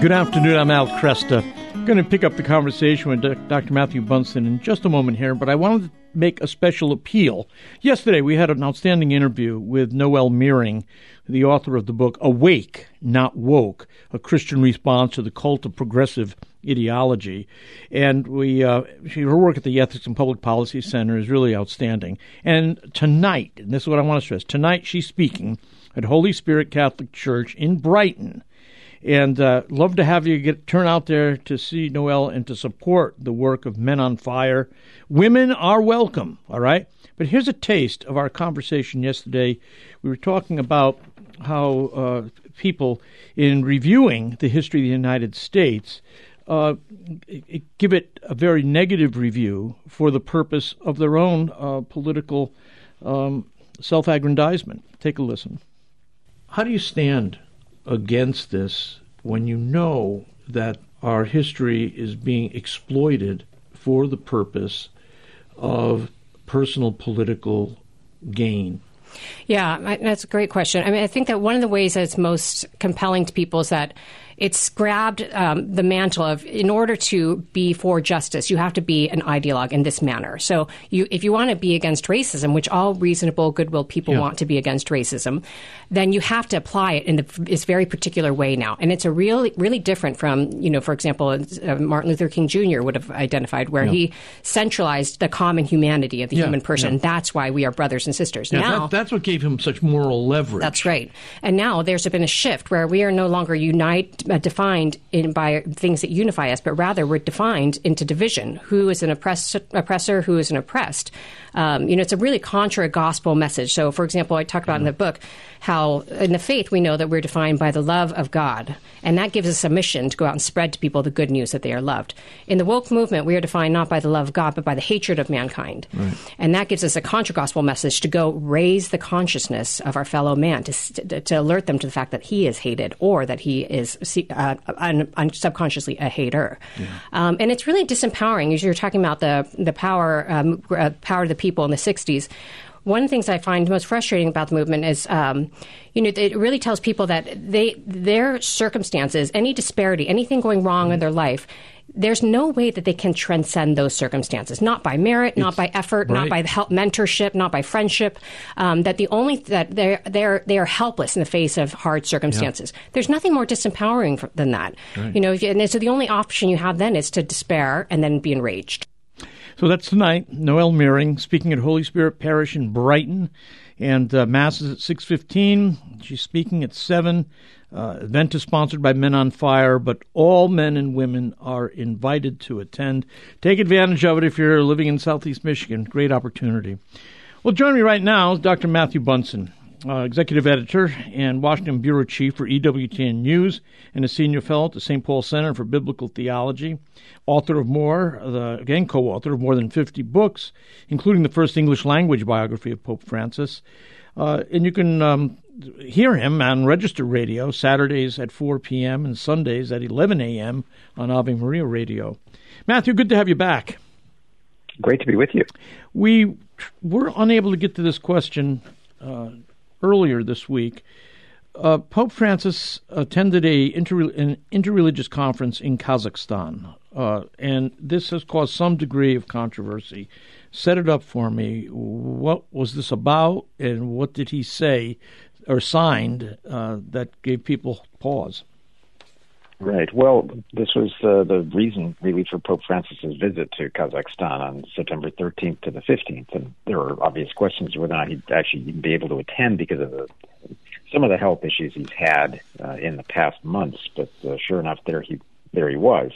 Good afternoon. I'm Al Kresta. I'm going to pick up the conversation with Dr. Matthew Bunson in just a moment here, but I wanted to make a special appeal. Yesterday, we had an outstanding interview with Noelle Mering, the author of the book Awake, Not Woke A Christian Response to the Cult of Progressive Ideology. And we, uh, her work at the Ethics and Public Policy Center is really outstanding. And tonight, and this is what I want to stress tonight, she's speaking at Holy Spirit Catholic Church in Brighton and uh, love to have you get turn out there to see Noelle and to support the work of Men on Fire. Women are welcome, all right? But here's a taste of our conversation yesterday. We were talking about how uh, people, in reviewing the history of the United States, uh, give it a very negative review for the purpose of their own uh, political um, self aggrandizement. Take a listen. How do you stand against this when you know that our history is being exploited for the purpose of personal political gain? Yeah, that's a great question. I mean, I think that one of the ways that's most compelling to people is that it's grabbed um, the mantle of in order to be for justice, you have to be an ideologue in this manner. So, you, if you want to be against racism, which all reasonable, goodwill people yeah. want to be against racism, then you have to apply it in the, this very particular way now. And it's a really, really different from, you know, for example, uh, Martin Luther King Jr. would have identified, where yeah. he centralized the common humanity of the yeah. human person. That's why we are brothers and sisters. now, that, that's what gave him such moral leverage. That's right. And now there's been a shift where we are no longer unite Uh, defined in, by things that unify us, but rather we're defined into division. Who is an oppress, oppressor? Who is an oppressed? Um, you know, it's a really contra gospel message. So, for example, I talk about mm-hmm. in the book how in the faith we know that we're defined by the love of God, and that gives us a mission to go out and spread to people the good news that they are loved. In the woke movement, we are defined not by the love of God, but by the hatred of mankind, right. and that gives us a contra gospel message to go raise the consciousness of our fellow man, to, to, to alert them to the fact that he is hated or that he is uh, un, un, subconsciously a hater. Yeah. Um, and it's really disempowering. As you're talking about the the power um, uh, power of the people in the '60s one of the things I find most frustrating about the movement is, um, you know, it really tells people that they their circumstances, any disparity, anything going wrong in their life, there's no way that they can transcend those circumstances. Not by merit, it's, not by effort, right. not by help, mentorship, not by friendship. Um, that the only that they're they're they are helpless in the face of hard circumstances. Yeah. There's nothing more disempowering than that. Right. You know, and so the only option you have then is to despair and then be enraged. So that's tonight. Noelle Mering speaking at Holy Spirit Parish in Brighton, and uh, mass is at six fifteen. She's speaking at seven. Uh, event is sponsored by Men on Fire, but all men and women are invited to attend. Take advantage of it if you're living in Southeast Michigan. Great opportunity. Well, join me right now, Dr. Matthew Bunson uh, executive editor and Washington bureau chief for EWTN News, and a senior fellow at the St. Paul Center for Biblical Theology. Author of more, the, again co-author of more than 50 books, including the first English language biography of Pope Francis. Uh, and you can um, hear him on Register Radio Saturdays at 4 p.m. and Sundays at 11 a.m. on Ave Maria Radio. Matthew, good to have you back. Great to be with you. We were unable to get to this question uh, earlier this week, uh, Pope Francis attended a inter- an interreligious conference in Kazakhstan, uh, and this has caused some degree of controversy. Set it up for me. What was this about, and what did he say or signed uh, that gave people pause? Right. Well, this was uh, the reason, really, for Pope Francis's visit to Kazakhstan on September 13th to the 15th. And there were obvious questions whether or not he'd actually be able to attend because of the, some of the health issues he's had uh, in the past months. But uh, sure enough, there he there he was.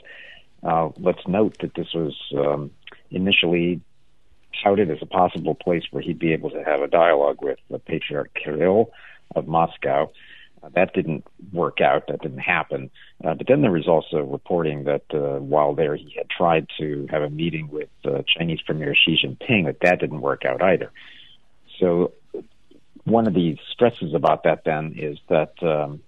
Uh, let's note that this was um, initially touted as a possible place where he'd be able to have a dialogue with the Patriarch Kirill of Moscow. Uh, that didn't work out. That didn't happen. Uh, but then there was also reporting that uh, while there, he had tried to have a meeting with uh, Chinese Premier Xi Jinping, that that didn't work out either. So one of the stresses about that then is that um,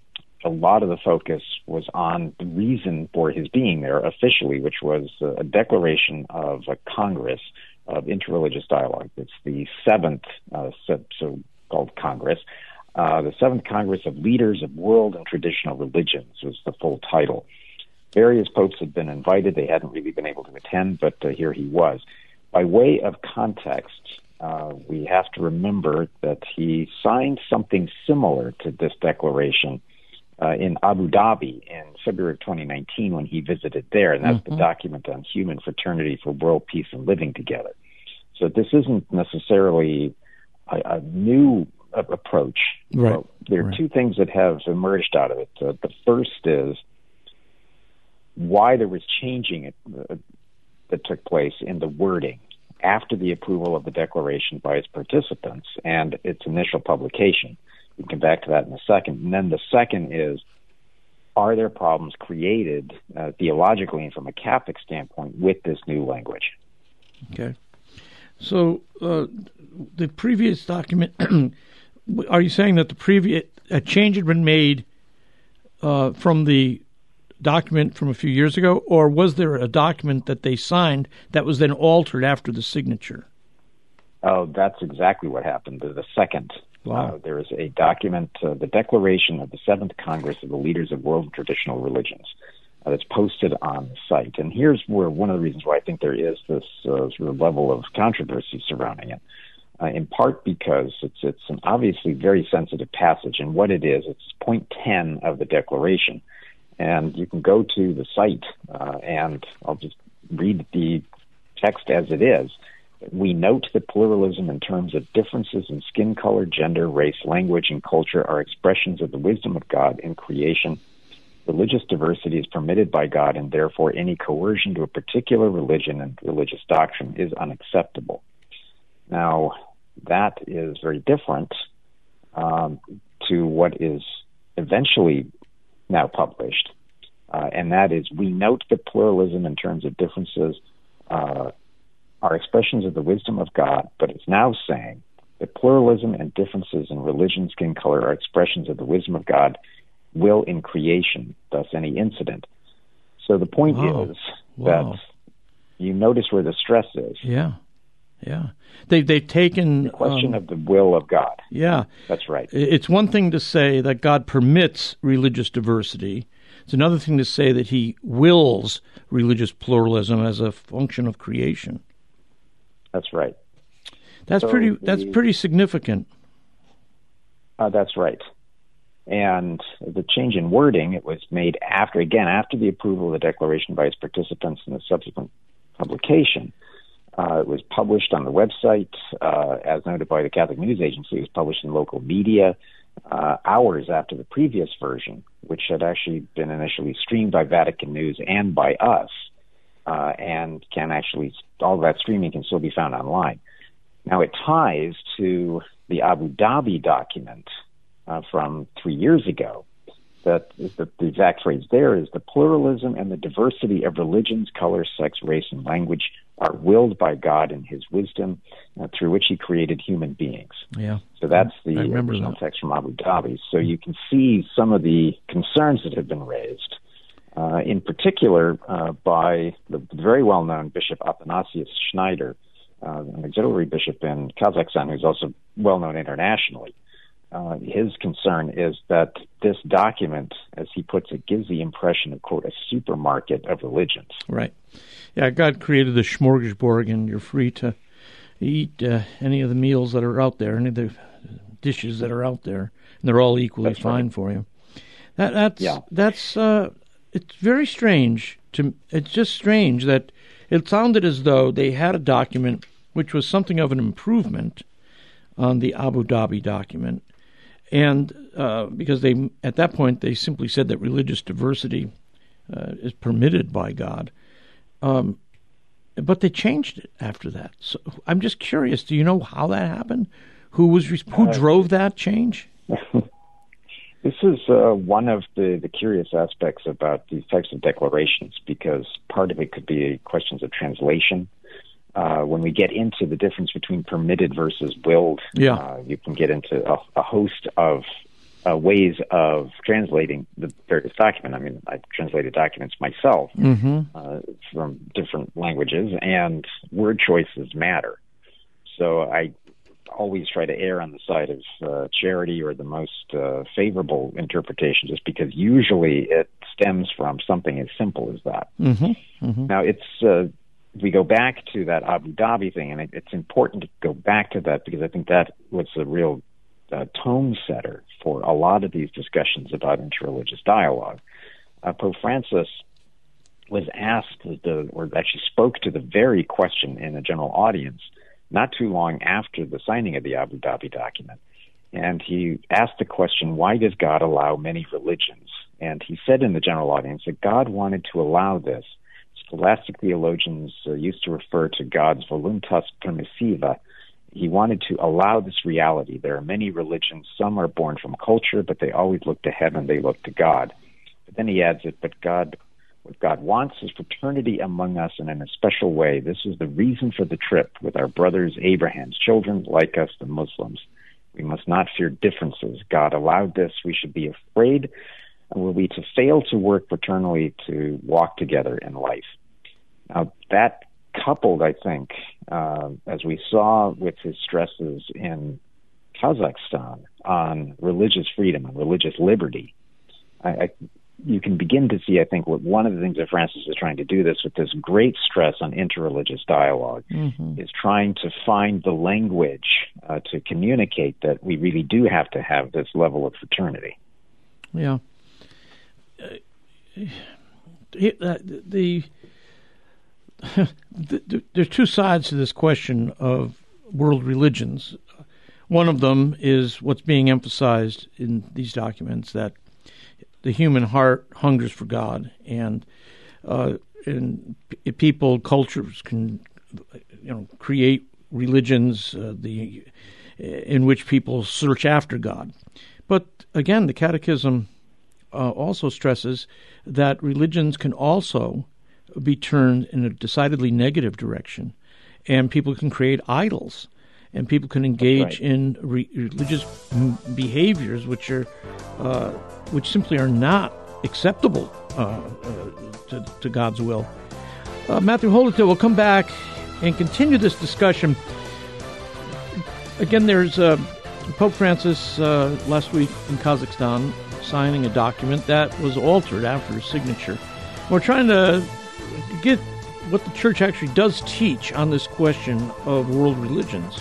a lot of the focus was on the reason for his being there officially, which was a declaration of a Congress of interreligious dialogue. It's the seventh uh, so-called Congress uh, the Seventh Congress of Leaders of World and Traditional Religions was the full title. various popes had been invited. They hadn't really been able to attend, but uh, here he was. By way of context, uh, we have to remember that he signed something similar to this declaration uh, in Abu Dhabi in February of 2019 when he visited there, and that's mm-hmm. the document on human fraternity for world peace and living together. So this isn't necessarily a, a new approach. Right. Well, there are right. two things that have emerged out of it. Uh, the first is why there was changing it, uh, that took place in the wording after the approval of the declaration by its participants and its initial publication. We can come back to that in a second. And then the second is are there problems created uh, theologically and from a Catholic standpoint with this new language? Okay. So uh, the previous document, are you saying that the previous a change had been made uh, from the document from a few years ago, or was there a document that they signed that was then altered after the signature? Oh, that's exactly what happened. The second. Wow. Uh, there is a document, uh, the Declaration of the Seventh Congress of the Leaders of World Traditional Religions, uh, that's posted on the site. And here's where one of the reasons why I think there is this uh, sort of level of controversy surrounding it. Uh, in part because it's it's an obviously very sensitive passage, and what it is, it's point ten of the Declaration, and you can go to the site uh, and I'll just read the text as it is. We note that pluralism in terms of differences in skin color, gender, race, language, and culture are expressions of the wisdom of God in creation. Religious diversity is permitted by God, and therefore any coercion to a particular religion and religious doctrine is unacceptable. Now, that is very different um, to what is eventually now published, uh, and that is we note that pluralism in terms of differences uh, are expressions of the wisdom of God, but it's now saying that pluralism and differences in religion, skin color are expressions of the wisdom of God, will in creation, thus any incident. So the point wow. is wow. that you notice where the stress is. Yeah. Yeah, they they've taken the question um, of the will of God. Yeah, that's right. It's one thing to say that God permits religious diversity. It's another thing to say that He wills religious pluralism as a function of creation. That's right. That's so pretty. The, that's pretty significant. Uh, that's right. And the change in wording it was made after again after the approval of the declaration by its participants and the subsequent publication. Uh, it was published on the website, uh, as noted by the Catholic News Agency. It was published in local media uh, hours after the previous version, which had actually been initially streamed by Vatican News and by us, uh, and can actually all that streaming can still be found online. Now it ties to the Abu Dhabi document uh, from three years ago, that the, the exact phrase there is the pluralism and the diversity of religions, color, sex, race, and language are willed by God in His wisdom, uh, through which He created human beings. Yeah. So that's the original that. text from Abu Dhabi. So you can see some of the concerns that have been raised, uh, in particular uh, by the very well-known Bishop Athanasius Schneider, uh, an auxiliary bishop in Kazakhstan, who's also well-known internationally uh, his concern is that this document, as he puts it, gives the impression of, quote, a supermarket of religions. Right. Yeah, God created the smorgasbord, and you're free to eat uh, any of the meals that are out there, any of the dishes that are out there, and they're all equally that's fine right. for you. That, that's yeah. that's uh, it's very strange. To it's just strange that it sounded as though they had a document which was something of an improvement on the Abu Dhabi document, and uh, because they at that point they simply said that religious diversity uh, is permitted by God, um, but they changed it after that. So I'm just curious. Do you know how that happened? Who was who uh, drove that change? this is uh, one of the, the curious aspects about these types of declarations because part of it could be questions of translation uh, when we get into the difference between permitted versus willed, yeah. uh, you can get into a, a host of uh, ways of translating the various document. I mean, I translated documents myself mm-hmm. Uh, from different languages, and word choices matter. So I always try to err on the side of uh, charity or the most uh, favorable interpretation, just because usually it stems from something as simple as that. Mm-hmm. Mm-hmm. Now, it's uh, we go back to that Abu Dhabi thing, and it, it's important to go back to that because I think that was the real uh, tone setter for a lot of these discussions about interreligious dialogue. Uh, Pope Francis was asked, the, or actually spoke to the very question in a general audience not too long after the signing of the Abu Dhabi document. And he asked the question, why does God allow many religions? And he said in the general audience that God wanted to allow this. Scholastic theologians uh, used to refer to God's voluntas permissiva. He wanted to allow this reality. There are many religions. Some are born from culture, but they always look to heaven. They look to God. But then he adds it, but God what God wants is fraternity among us, and in a special way, this is the reason for the trip with our brothers Abraham's children, like us, the Muslims. We must not fear differences. God allowed this. We should be afraid, and were we to fail to work fraternally to walk together in life. Now, that coupled, I think, uh, as we saw with his stresses in Kazakhstan on religious freedom and religious liberty, I, I you can begin to see, I think, what one of the things that Francis is trying to do this with this great stress on interreligious dialog mm-hmm. is trying to find the language uh, to communicate that we really do have to have this level of fraternity. Yeah. Uh, the, the, the there's two sides to this question of world religions. One of them is what's being emphasized in these documents that the human heart hungers for God, and uh, and people, cultures can you know create religions uh, the in which people search after God. But again, the Catechism uh, also stresses that religions can also be turned in a decidedly negative direction, and people can create idols and people can engage right. in re- religious behaviors which are uh, which simply are not acceptable uh, uh, to, to, God's will. Uh, Matthew Holito will come back and continue this discussion. Again, there's uh, Pope Francis uh, last week in Kazakhstan signing a document that was altered after his signature. We're trying to get what the church actually does teach on this question of world religions.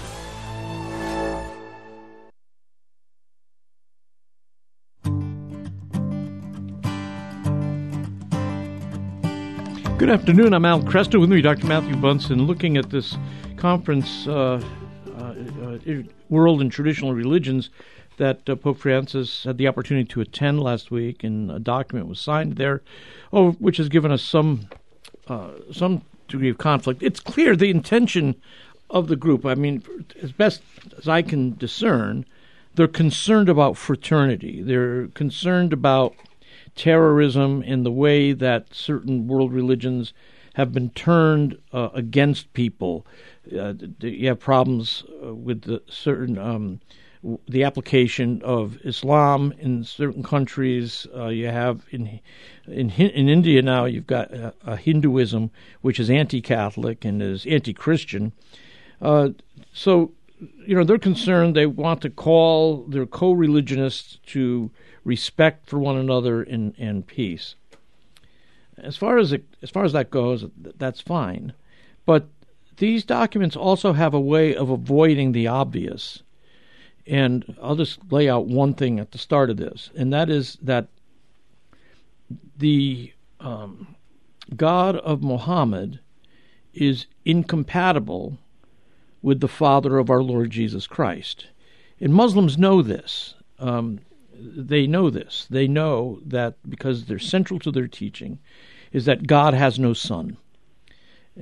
Good afternoon. I'm Al Kresta with me, Dr. Matthew Bunson, looking at this conference, uh, uh, uh, World and Traditional Religions, that uh, Pope Francis had the opportunity to attend last week, and a document was signed there, oh, which has given us some uh, some degree of conflict. It's clear the intention of the group. I mean, as best as I can discern, they're concerned about fraternity. They're concerned about terrorism and the way that certain world religions have been turned uh, against people. Uh, you have problems uh, with certain um, the application of Islam in certain countries. Uh, you have in in in India now you've got a, a Hinduism which is anti-Catholic and is anti-Christian. Uh, so you know they're concerned. They want to call their co-religionists to respect for one another and, and peace. As far as it, as far as that goes, that's fine. But these documents also have a way of avoiding the obvious. And I'll just lay out one thing at the start of this, and that is that the um, God of Muhammad is incompatible with the Father of our Lord Jesus Christ. And Muslims know this. Um, they know this. They know that because they're central to their teaching, is that God has no son.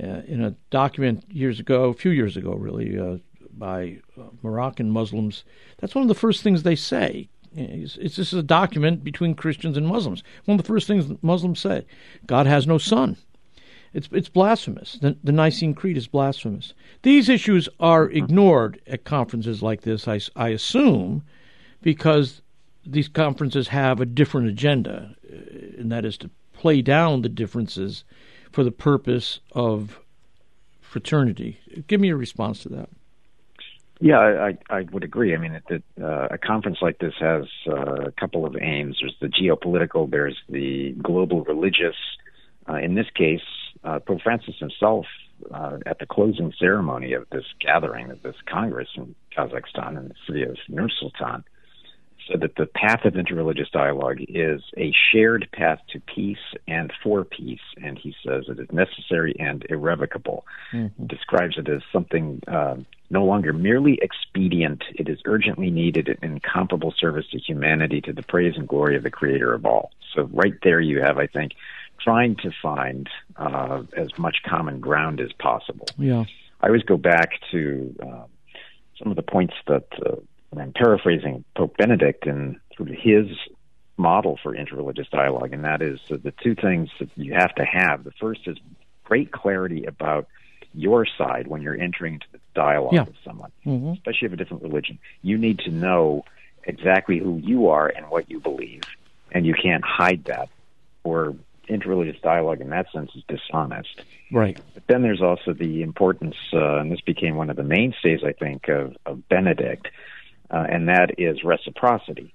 Uh, in a document years ago, a few years ago, really, uh, by uh, Moroccan Muslims, that's one of the first things they say. It's, it's, this is a document between Christians and Muslims. One of the first things Muslims say: God has no son. It's it's blasphemous. The, the Nicene Creed is blasphemous. These issues are ignored at conferences like this. I, I assume because these conferences have a different agenda, uh, and that is to play down the differences for the purpose of fraternity. Give me a response to that. Yeah, I, I would agree. I mean, it, it, uh, a conference like this has uh, a couple of aims. There's the geopolitical, there's the global religious. Uh, in this case, uh, Pope Francis himself, uh, at the closing ceremony of this gathering, of this Congress in Kazakhstan in the city of Nur Sultan, said that the path of interreligious dialogue is a shared path to peace and for peace, and he says it is necessary and irrevocable. Mm-hmm. He describes it as something uh, no longer merely expedient, it is urgently needed in incomparable service to humanity, to the praise and glory of the Creator of all. So, right there, you have, I think, trying to find uh, as much common ground as possible. Yeah. I always go back to uh, some of the points that uh, I'm paraphrasing Pope Benedict and sort of his model for interreligious dialogue, and that is the two things that you have to have. The first is great clarity about your side when you're entering into the dialogue yeah. with someone, mm-hmm. especially of a different religion. You need to know exactly who you are and what you believe, and you can't hide that, or interreligious dialogue in that sense is dishonest. Right. But then there's also the importance, uh, and this became one of the mainstays, I think, of, of Benedict, uh, and that is reciprocity.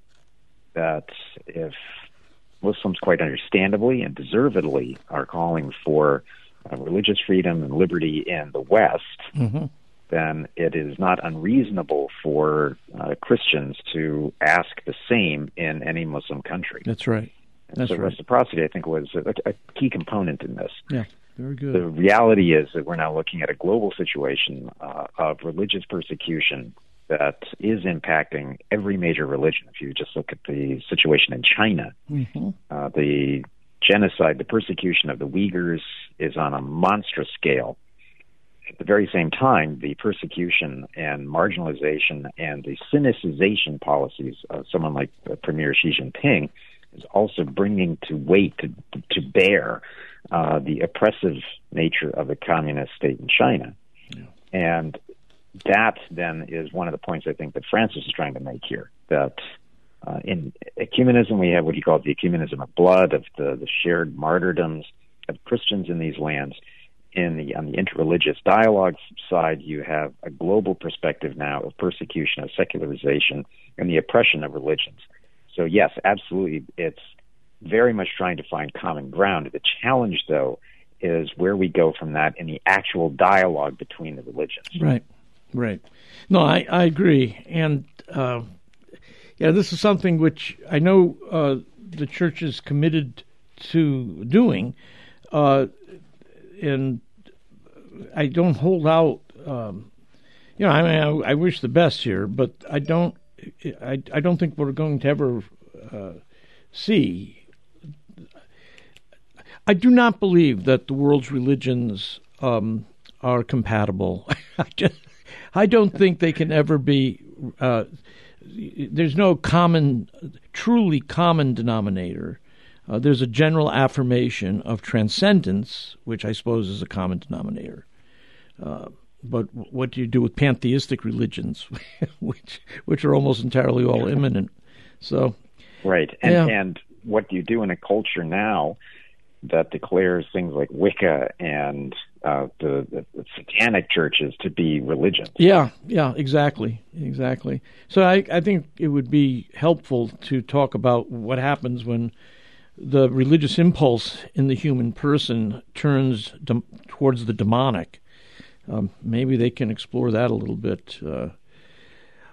That if Muslims quite understandably and deservedly are calling for uh, religious freedom and liberty in the West, mm-hmm. then it is not unreasonable for uh, Christians to ask the same in any Muslim country. That's right. That's so right. reciprocity, I think, was a, a key component in this. Yeah. Very good. The reality is that we're now looking at a global situation uh, of religious persecution that is impacting every major religion. If you just look at the situation in China, mm-hmm. uh, the genocide, the persecution of the Uyghurs is on a monstrous scale. At the very same time, the persecution and marginalization and the sinicization policies of someone like uh, Premier Xi Jinping is also bringing to weight, to, to bear, uh, the oppressive nature of the communist state in China. Yeah. And that then is one of the points I think that Francis is trying to make here. That uh, in ecumenism, we have what he calls the ecumenism of blood, of the, the shared martyrdoms of Christians in these lands. In the on the interreligious dialogue side, you have a global perspective now of persecution, of secularization, and the oppression of religions. So yes, absolutely, it's very much trying to find common ground. The challenge, though, is where we go from that in the actual dialogue between the religions. Right. Right. No, I, I agree. And uh, yeah, this is something which I know uh, the church is committed to doing. Uh, and I don't hold out. Um, you know, I mean, I, I, wish the best here, but I don't. I, I don't think we're going to ever uh, see. I do not believe that the world's religions um, are compatible. I just, I don't think they can ever be. Uh, there's no common, truly common denominator. Uh, there's a general affirmation of transcendence, which I suppose is a common denominator. Uh, but what do you do with pantheistic religions, which which are almost entirely all immanent? So, right, and yeah. and what do you do in a culture now that declares things like Wicca and uh, the, the, the, satanic churches to be religions. Yeah, yeah, exactly, exactly. So I, I think it would be helpful to talk about what happens when the religious impulse in the human person turns de- towards the demonic. Um, maybe they can explore that a little bit. Uh,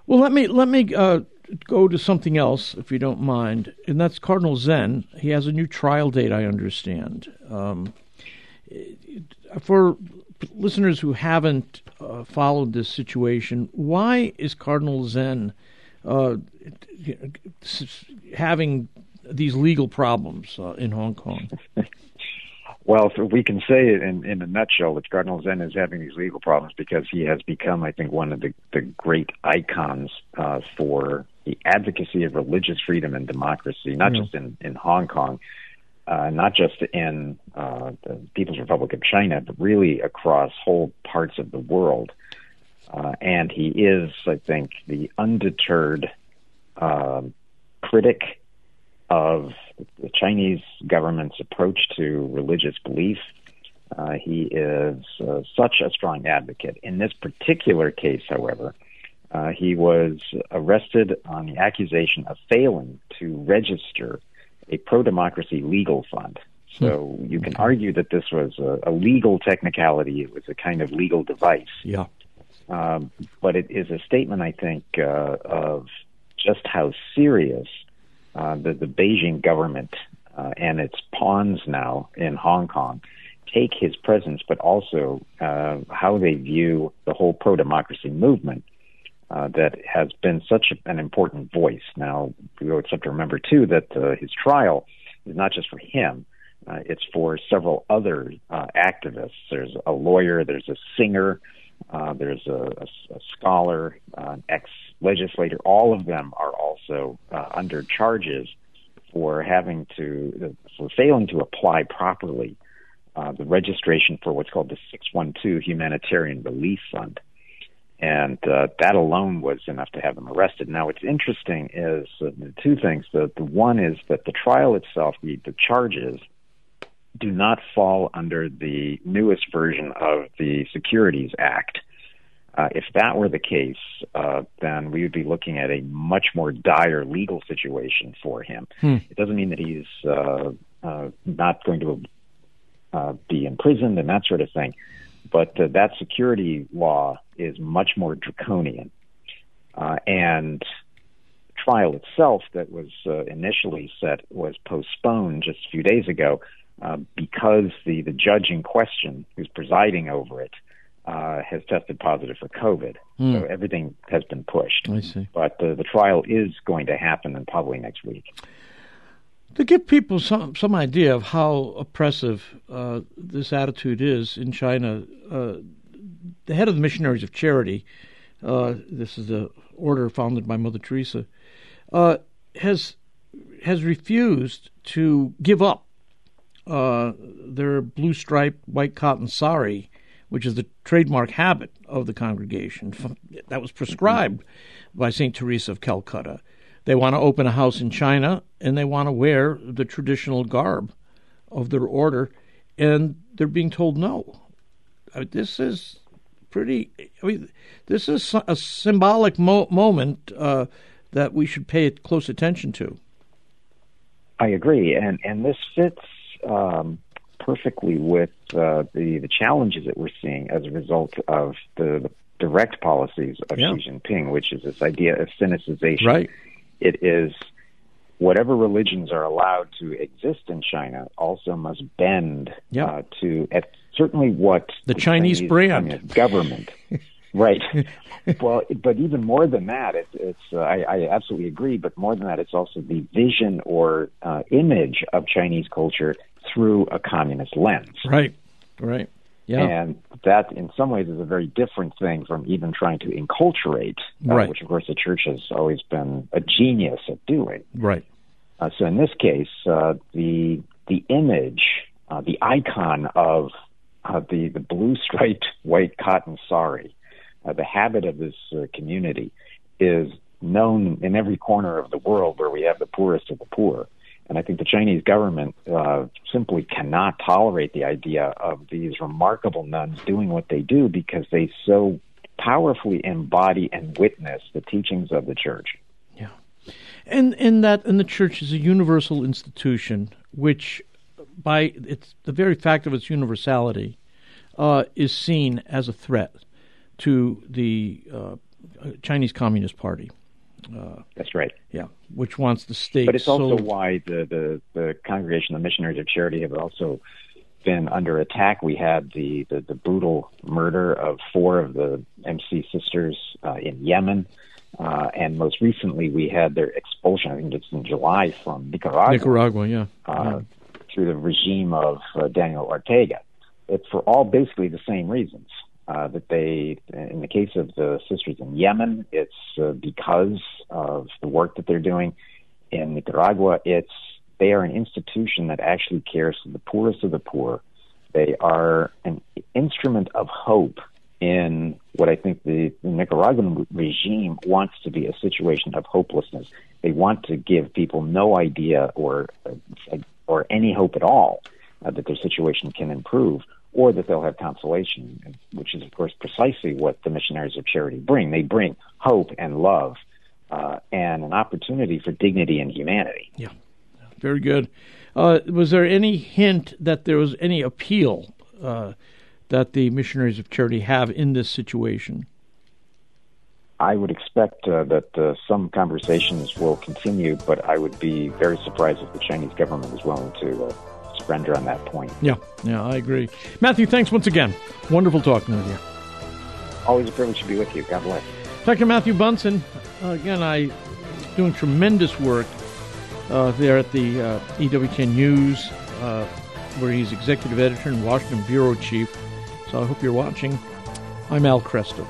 well, let me let me uh, go to something else, if you don't mind, and that's Cardinal Zen. He has a new trial date, I understand. Um, for listeners who haven't uh, followed this situation, why is Cardinal Zen uh, having these legal problems uh, in Hong Kong? Well, we can say it in, in a nutshell that Cardinal Zen is having these legal problems because he has become, I think, one of the, the great icons uh, for the advocacy of religious freedom and democracy, not mm-hmm. just in, in Hong Kong, uh, not just in uh, the People's Republic of China, but really across whole parts of the world. Uh, and he is, I think, the undeterred uh, critic of the Chinese government's approach to religious belief. Uh, he is uh, such a strong advocate. In this particular case, however, Uh, he was arrested on the accusation of failing to register a pro democracy legal fund. So hmm. you can argue that this was a, a, legal technicality. It was a kind of legal device. Yeah. Um, but it is a statement, I think, uh, of just how serious uh, the, the Beijing government uh, and its pawns now in Hong Kong take his presence, but also uh, how they view the whole pro democracy movement uh, that has been such an important voice. Now, we always have to remember, too, that uh, his trial is not just for him. Uh, it's for several other uh, activists. There's a lawyer, there's a singer, uh, there's a, a, a scholar, an ex legislator. All of them are also under charges for having to, for failing to apply properly the registration for what's called the 612 Humanitarian Relief Fund. And uh, that alone was enough to have them arrested. Now, what's interesting is uh, two things. The, the one is that the trial itself, the, the charges, do not fall under the newest version of the Securities Act. Uh, if that were the case, uh, then we would be looking at a much more dire legal situation for him. Hmm. It doesn't mean that he's uh, uh not going to uh, be imprisoned and that sort of thing, but uh, that security law is much more draconian. and trial itself, that was initially set, was postponed just a few days ago uh, because the, the judge in question who's presiding over it uh, has tested positive for COVID. Mm. So everything has been pushed. I see. But the, the trial is going to happen and probably next week. To give people some some idea of how oppressive uh, this attitude is in China, uh, the head of the Missionaries of Charity, uh, this is the order founded by Mother Teresa, uh, has has refused to give up uh, their blue striped white cotton sari, which is the trademark habit of the congregation that was prescribed by St. Teresa of Calcutta. They want to open a house in China and they want to wear the traditional garb of their order, and they're being told no. I mean, this is pretty. I mean, this is a symbolic mo- moment uh, that we should pay close attention to. I agree, and and this fits um, perfectly with uh, the the challenges that we're seeing as a result of the, the direct policies of yeah. Xi Jinping, which is this idea of sinicization. Right. It is whatever religions are allowed to exist in China also must bend yeah. uh, to at certainly what the, the Chinese, Chinese brand government. right. well, but even more than that, it, it's uh, I, I absolutely agree. But more than that, it's also the vision or uh, image of Chinese culture through a communist lens. Right, right. Yeah. And that, in some ways, is a very different thing from even trying to enculturate, uh, which, of course, the church has always been a genius at doing. Right. Uh, so, in this case, uh, the the image, uh, the icon of uh, the the blue striped white cotton sari, uh, the habit of this community, is known in every corner of the world where we have the poorest of the poor. And I think the Chinese government uh, simply cannot tolerate the idea of these remarkable nuns doing what they do because they so powerfully embody and witness the teachings of the church. Yeah. And in that and the church is a universal institution which by its the very fact of its universality uh, is seen as a threat to the uh, Chinese Communist Party. Uh, That's right. Yeah, which wants the state. But it's also why the, the, the congregation, the Missionaries of Charity, have also been under attack. We had the, the, the brutal murder of four of the MC sisters uh, in Yemen. Uh, and most recently, we had their expulsion. I think it's in July from Nicaragua. Nicaragua, yeah. Uh, yeah. Through the regime of uh, Daniel Ortega. It's for all basically the same reasons uh, that they, in the case of the sisters in Yemen, it's uh, because of the work that they're doing. In Nicaragua, it's they are an institution that actually cares for the poorest of the poor. They are an instrument of hope in what I think the, the Nicaraguan regime wants to be a situation of hopelessness. They want to give people no idea or or any hope at all uh, that their situation can improve or that they'll have consolation, which is, of course, precisely what the missionaries of charity bring. They bring hope and love uh, and an opportunity for dignity and humanity. Yeah, very good. Uh, was there any hint that there was any appeal uh, that the missionaries of charity have in this situation? I would expect uh, that uh, some conversations will continue, but I would be very surprised if the Chinese government is willing to uh, surrender on that point. Yeah, yeah, I agree. Matthew, thanks once again. Wonderful talking with you. Always a privilege to be with you. God bless. Dr. Matthew Bunson, uh, again, I doing tremendous work uh, there at the uh, EWTN News, uh, where he's executive editor and Washington bureau chief. So I hope you're watching. I'm Al Kresta.